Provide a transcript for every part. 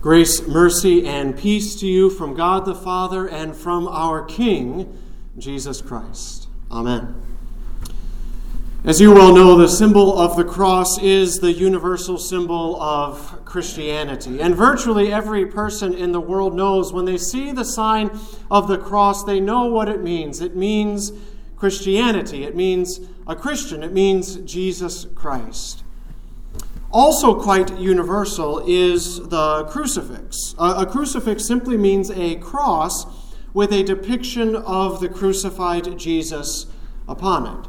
Grace, mercy, and peace to you from God the Father and from our King, Jesus Christ. Amen. As you well know, the symbol of the cross is the universal symbol of Christianity. And virtually every person in the world knows when they see the sign of the cross, they know what it means. It means Christianity, it means a Christian, it means Jesus Christ. Also, quite universal is the crucifix. A, a, crucifix simply means a cross with a depiction of the crucified Jesus upon it.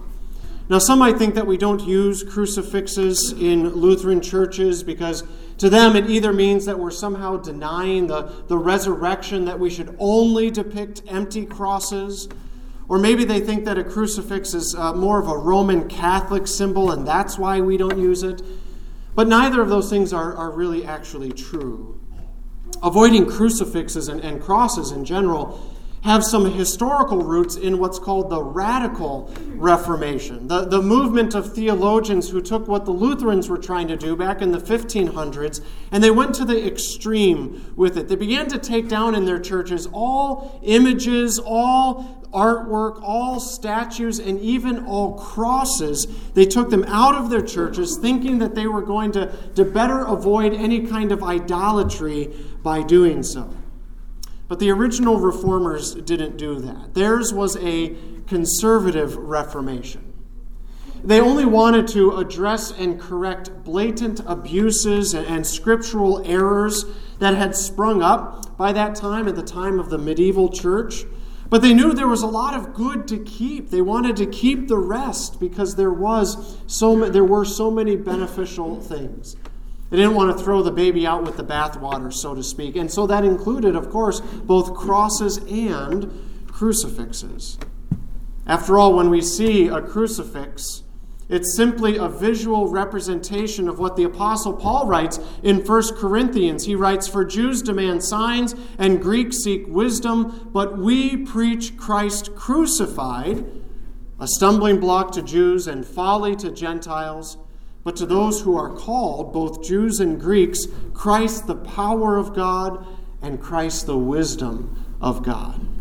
Now, some might think that we don't use crucifixes in Lutheran churches because to them it either means that we're somehow denying the, the resurrection, that we should only depict empty crosses, or maybe they think that a crucifix is uh, more of a Roman Catholic symbol and that's why we don't use it. But neither of those things are, are really actually true. Avoiding crucifixes and, and crosses in general have some historical roots in what's called the Radical Reformation, the, the movement of theologians who took what the Lutherans were trying to do back in the 1500s and they went to the extreme with it. They began to take down in their churches all images, all artwork, all statues, and even all crosses. They took them out of their churches, thinking that they were going to, to better avoid any kind of idolatry by doing so. But the original reformers didn't do that. Theirs was a conservative reformation. They only wanted to address and correct blatant abuses and, scriptural errors that had sprung up by that time, at the time of the medieval church. But they knew there was a lot of good to keep. They wanted to keep the rest because there was so there were so many beneficial things. They didn't want to throw the baby out with the bathwater, so to speak. And so that included, of course, both crosses and crucifixes. After all, when we see a crucifix, it's simply a visual representation of what the Apostle Paul writes in 1 Corinthians. He writes, For Jews demand signs and Greeks seek wisdom, but we preach Christ crucified, a stumbling block to Jews and folly to Gentiles. But to those who are called, both Jews and Greeks, Christ the power of God and Christ the wisdom of God.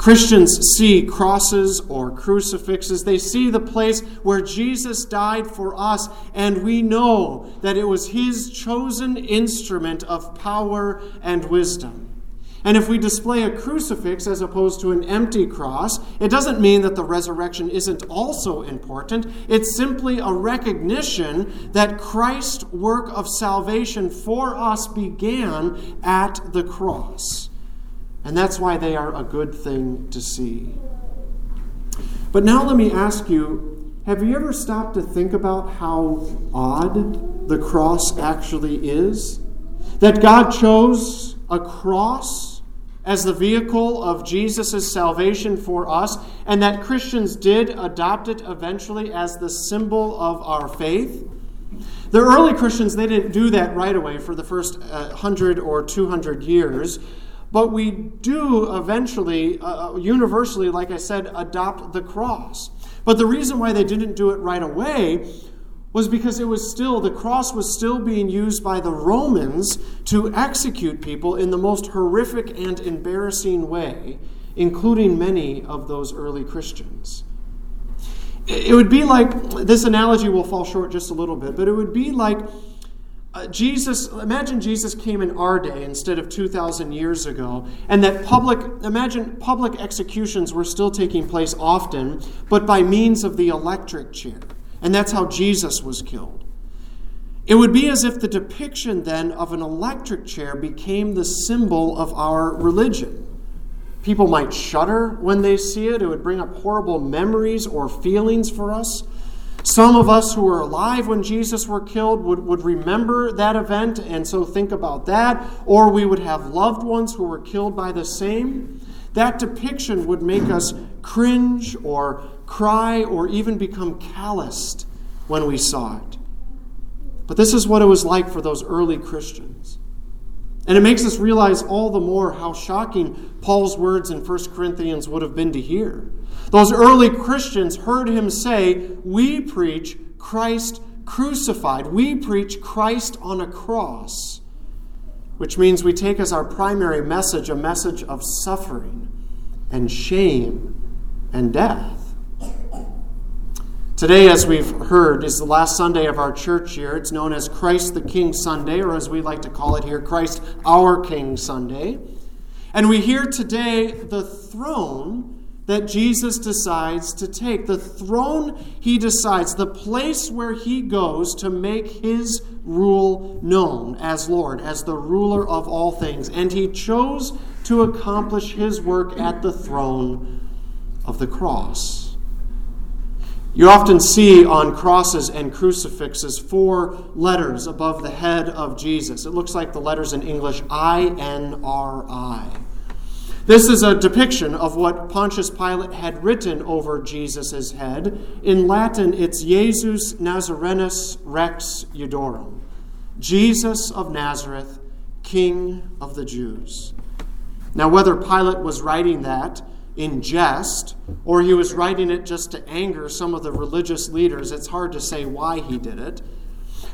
Christians see crosses or crucifixes. They see the place where Jesus died for us, and we know that it was his chosen instrument of power and wisdom. And if we display a crucifix as opposed to an empty cross, it doesn't mean that the resurrection isn't also important. It's simply a recognition that Christ's work of salvation for us began at the cross. And that's why they are a good thing to see. But now let me ask you have you ever stopped to think about how odd the cross actually is? That God chose a cross as the vehicle of Jesus' salvation for us, and that Christians did adopt it eventually as the symbol of our faith. The early Christians, they didn't do that right away for the first uh, 100 or 200 years. But we do eventually, uh, uh, universally, like I said, adopt the cross. But the reason why they didn't do it right away was because it was still, the cross was still being used by the Romans to execute people in the most horrific and embarrassing way, including many of those early Christians. It would be like, this analogy will fall short just a little bit, but it would be like uh, Jesus, imagine Jesus came in our day instead of 2,000 years ago, and that public, imagine public executions were still taking place often, but by means of the electric chair. And that's how Jesus was killed. It would be as if the depiction then of an electric chair became the symbol of our religion. People might shudder when they see it, it would bring up horrible memories or feelings for us. Some of us who were alive when Jesus were killed would, would remember that event and so think about that, or we would have loved ones who were killed by the same. That depiction would make us cringe or cry or even become calloused when we saw it. But this is what it was like for those early Christians. And it makes us realize all the more how shocking Paul's words in 1 Corinthians would have been to hear. Those early Christians heard him say, We preach Christ crucified, we preach Christ on a cross. which means we take as our primary message a message of suffering and shame and death. Today, as we've heard, is the last Sunday of our church year. It's known as Christ the King Sunday, or as we like to call it here, Christ our King Sunday. And we hear today the throne that Jesus decides to take. The throne he decides, the place where he goes to make his rule known as Lord, as the ruler of all things. And he chose to accomplish his work at the throne of the cross. You often see on crosses and crucifixes four letters above the head of Jesus. It looks like the letters in English I N R I. This is a depiction of what Pontius Pilate had written over Jesus' head. In Latin, it's Jesus Nazarenus Rex Iudeorum, Jesus of Nazareth, King of the Jews. Now, whether Pilate was writing that in jest or he was writing it just to anger some of the religious leaders, it's hard to say why he did it.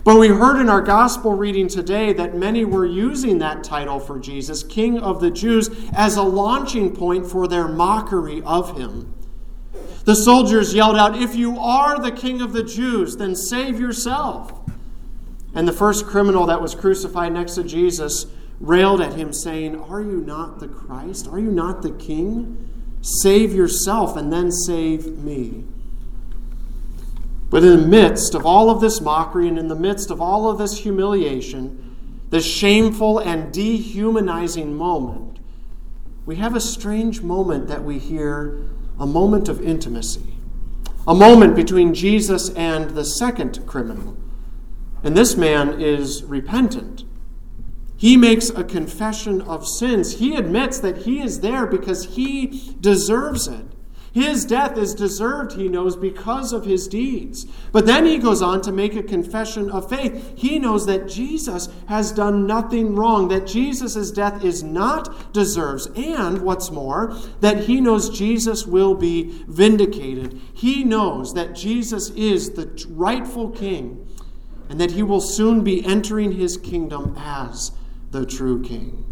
But we heard in our gospel reading today that many were using that title for Jesus, King of the Jews, as a launching point for their mockery of him. The soldiers yelled out, If you are the King of the Jews, then save yourself. And the first criminal that was crucified next to Jesus railed at him, saying, Are you not the Christ? Are you not the King? Save yourself and then save me. But in the midst of all of this mockery and in the midst of all of this humiliation, this shameful and dehumanizing moment, we have a strange moment that we hear a moment of intimacy, a moment between Jesus and the second criminal. And this man is repentant. He makes a confession of sins. He admits that he is there because he deserves it. His death is deserved, he knows, because of his deeds. But then he goes on to make a confession of faith. He knows that Jesus has done nothing wrong, that Jesus' death is not deserved, and what's more, that he knows Jesus will be vindicated. He knows that Jesus is the rightful king and that he will soon be entering his kingdom as the true king.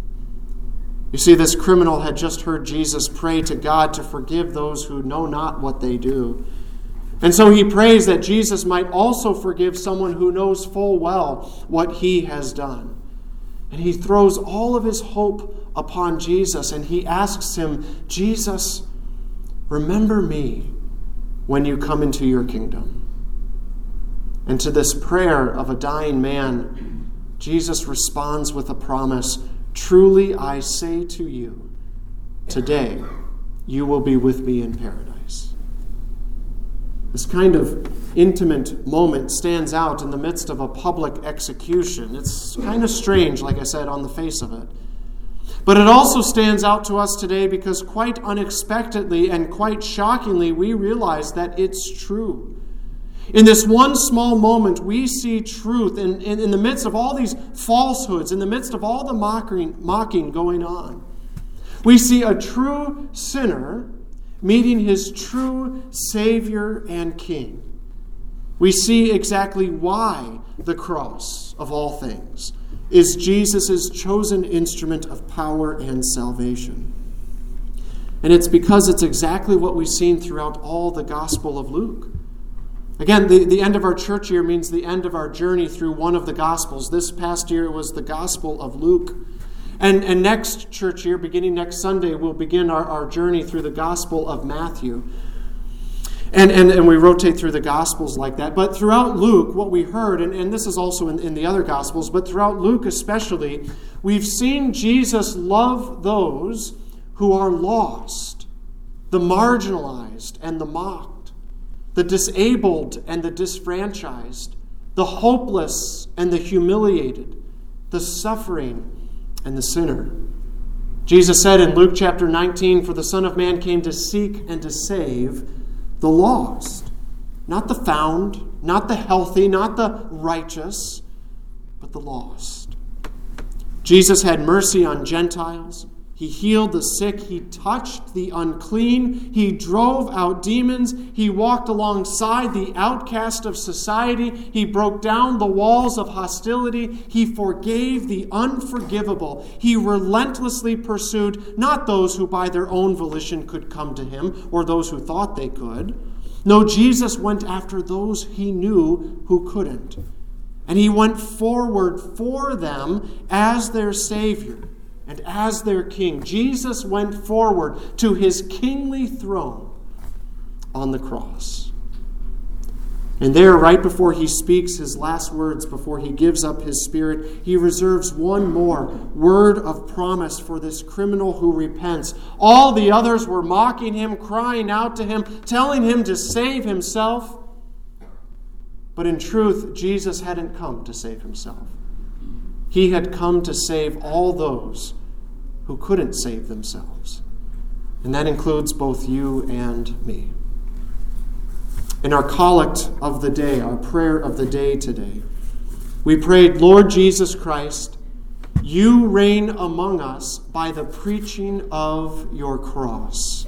You see, this criminal had just heard Jesus pray to God to forgive those who know not what they do. And so he prays that Jesus might also forgive someone who knows full well what he has done. And he throws all of his hope upon Jesus and he asks him, Jesus, remember me when you come into your kingdom. And to this prayer of a dying man, Jesus responds with a promise Truly I say to you, today you will be with me in paradise. This kind of intimate moment stands out in the midst of a public execution. It's kind of strange, like I said, on the face of it. But it also stands out to us today because quite unexpectedly and quite shockingly, we realize that it's true. In this one small moment, we see truth in, in, in, the midst of all these falsehoods, in the midst of all the mocking, mocking going on. We see a true sinner meeting his true Savior and King. We see exactly why the cross, of all things, is Jesus' chosen instrument of power and salvation. And it's because it's exactly what we've seen throughout all the Gospel of Luke. Again, the, the end of our church year means the end of our journey through one of the Gospels. This past year was the Gospel of Luke. And, and next church year, beginning next Sunday, we'll begin our, our journey through the Gospel of Matthew. And, and, and we rotate through the Gospels like that. But throughout Luke, what we heard, and, and this is also in, in the other Gospels, but throughout Luke especially, we've seen Jesus love those who are lost, the marginalized, and the mocked the disabled and the disfranchised, the hopeless and the humiliated, the suffering and the sinner. Jesus said in Luke chapter 19, For the Son of Man came to seek and to save the lost. Not the found, not the healthy, not the righteous, but the lost. Jesus had mercy on Gentiles, He healed the sick. He touched the unclean. He drove out demons. He walked alongside the outcast of society. He broke down the walls of hostility. He forgave the unforgivable. He relentlessly pursued not those who by their own volition could come to him or those who thought they could. No, Jesus went after those he knew who couldn't. And he went forward for them as their Savior and as their king. Jesus went forward to his kingly throne on the cross. And there, right before he speaks his last words, before he gives up his spirit, he reserves one more word of promise for this criminal who repents. All the others were mocking him, crying out to him, telling him to save himself. But in truth, Jesus hadn't come to save himself. He had come to save all those who couldn't save themselves. And that includes both you and me. In our collect of the day, our prayer of the day today, we prayed, Lord Jesus Christ, you reign among us by the preaching of your cross.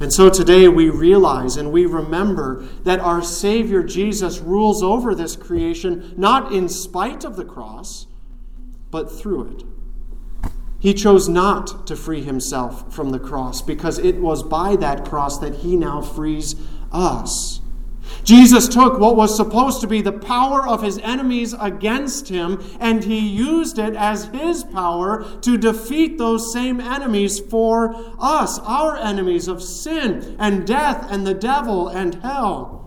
And so today we realize and we remember that our Savior Jesus rules over this creation not in spite of the cross, but through it. He chose not to free himself from the cross because it was by that cross that he now frees us. Jesus took what was supposed to be the power of his enemies against him, and he used it as his power to defeat those same enemies for us, our enemies of sin and death and the devil and hell.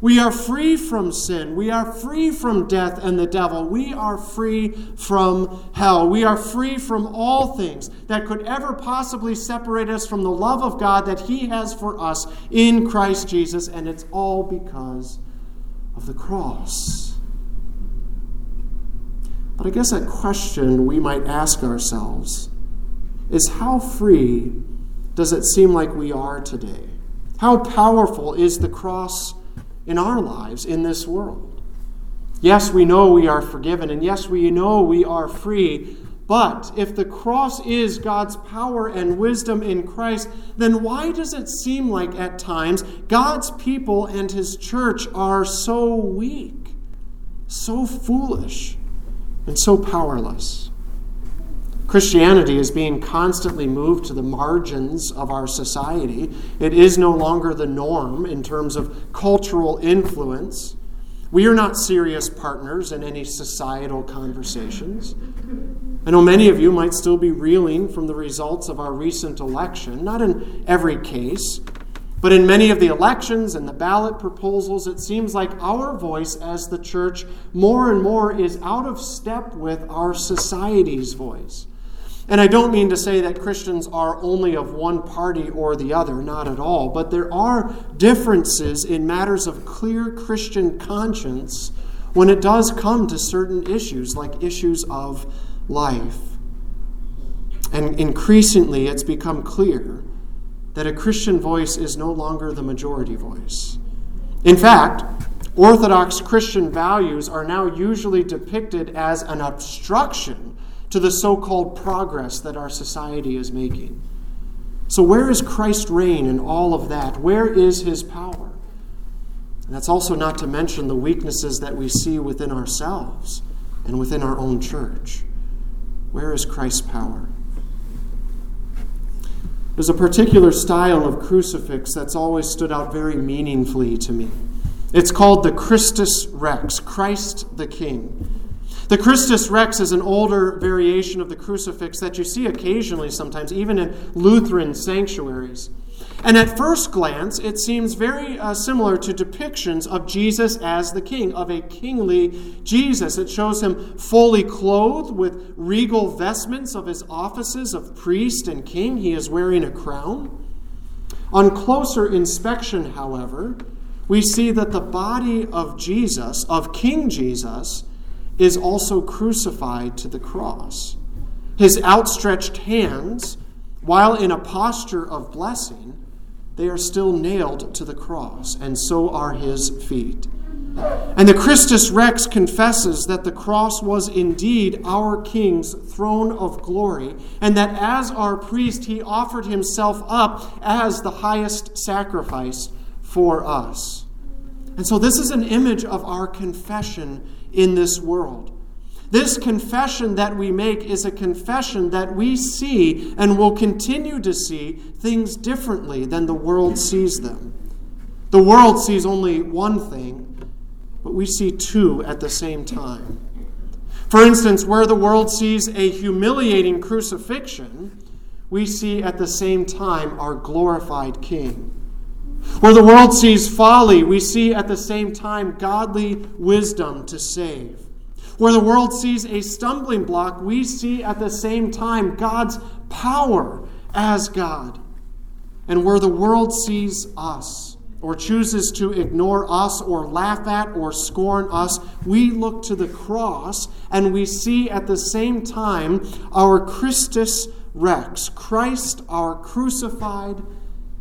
We are free from sin. We are free from death and the devil. We are free from hell. We are free from all things that could ever possibly separate us from the love of God that He has for us in Christ Jesus. And it's all because of the cross. But I guess a question we might ask ourselves is how free does it seem like we are today? How powerful is the cross? In our lives in this world. Yes, we know we are forgiven, and yes, we know we are free. But if the cross is God's power and wisdom in Christ, then why does it seem like at times God's people and His church are so weak, so foolish, and so powerless? Christianity is being constantly moved to the margins of our society. It is no longer the norm in terms of cultural influence. We are not serious partners in any societal conversations. I know many of you might still be reeling from the results of our recent election, not in every case, but in many of the elections and the ballot proposals, it seems like our voice as the church more and more is out of step with our society's voice. And I don't mean to say that Christians are only of one party or the other, not at all. But there are differences in matters of clear Christian conscience when it does come to certain issues, like issues of life. And increasingly, it's become clear that a Christian voice is no longer the majority voice. In fact, Orthodox Christian values are now usually depicted as an obstruction to the so called progress that our society is making. So, where is Christ's reign in all of that? Where is his power? And that's also not to mention the weaknesses that we see within ourselves and within our own church. Where is Christ's power? There's a particular style of crucifix that's always stood out very meaningfully to me. It's called the Christus Rex, Christ the King. The Christus Rex is an older variation of the crucifix that you see occasionally sometimes, even in Lutheran sanctuaries. And at first glance, it seems very uh, similar to depictions of Jesus as the king, of a kingly Jesus. It shows him fully clothed with regal vestments of his offices of priest and king. He is wearing a crown. On closer inspection, however, we see that the body of Jesus, of King Jesus, is also crucified to the cross. His outstretched hands, while in a posture of blessing, they are still nailed to the cross, and so are his feet. And the Christus Rex confesses that the cross was indeed our King's throne of glory, and that as our priest, he offered himself up as the highest sacrifice for us. And so, this is an image of our confession in this world. This confession that we make is a confession that we see and will continue to see things differently than the world sees them. The world sees only one thing, but we see two at the same time. For instance, where the world sees a humiliating crucifixion, we see at the same time our glorified King. Where the world sees folly, we see at the same time godly wisdom to save. Where the world sees a stumbling block, we see at the same time God's power as God. And where the world sees us, or chooses to ignore us, or laugh at, or scorn us, we look to the cross and we see at the same time our Christus Rex, Christ, our crucified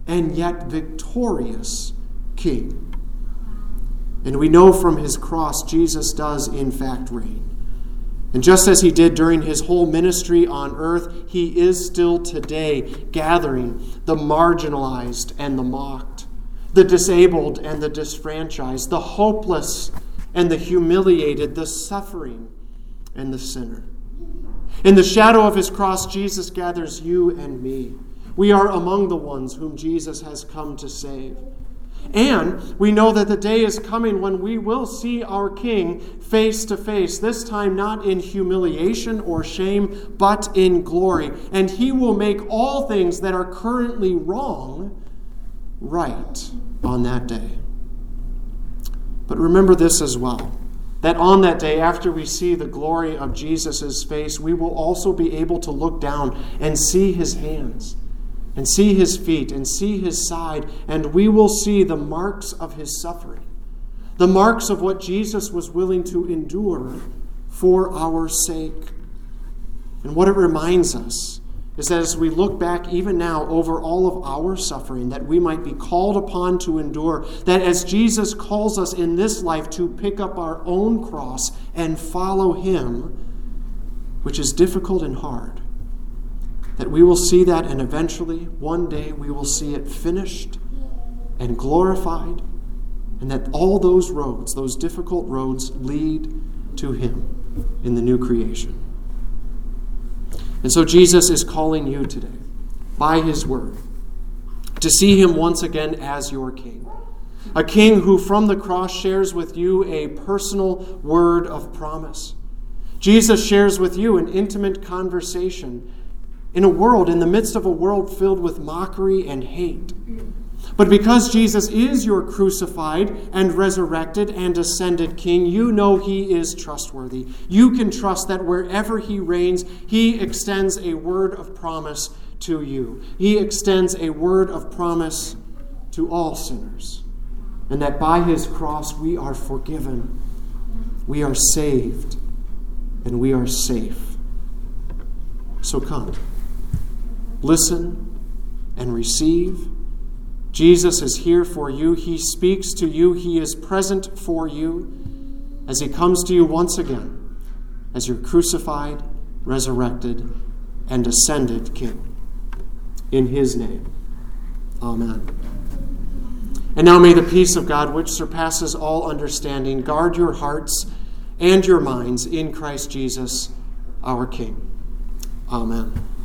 and yet victorious King. And we know from his cross, Jesus does in fact reign. And just as he did during his whole ministry on earth, he is still today gathering the marginalized and the mocked, the disabled and the disfranchised, the hopeless and the humiliated, the suffering and the sinner. In the shadow of his cross, Jesus gathers you and me. We are among the ones whom Jesus has come to save. And we know that the day is coming when we will see our King face to face, this time not in humiliation or shame, but in glory. And he will make all things that are currently wrong right on that day. But remember this as well that on that day, after we see the glory of Jesus' face, we will also be able to look down and see his hands and see his feet and see his side, and we will see the marks of his suffering, the marks of what Jesus was willing to endure for our sake. And what it reminds us is that as we look back even now over all of our suffering that we might be called upon to endure, that as Jesus calls us in this life to pick up our own cross and follow him, which is difficult and hard, that we will see that, and eventually, one day, we will see it finished and glorified, and that all those roads, those difficult roads, lead to Him in the new creation. And so, Jesus is calling you today, by His word, to see Him once again as your King. A king who from the cross shares with you a personal word of promise. Jesus shares with you an intimate conversation in a world, in the midst of a world filled with mockery and hate. But because Jesus is your crucified and resurrected and ascended King, you know he is trustworthy. You can trust that wherever he reigns, he extends a word of promise to you. He extends a word of promise to all sinners. And that by his cross we are forgiven, we are saved, and we are safe. So come listen, and receive. Jesus is here for you. He speaks to you. He is present for you as He comes to you once again as your crucified, resurrected, and ascended King. In His name, Amen. And now may the peace of God, which surpasses all understanding, guard your hearts and your minds in Christ Jesus, our King. Amen.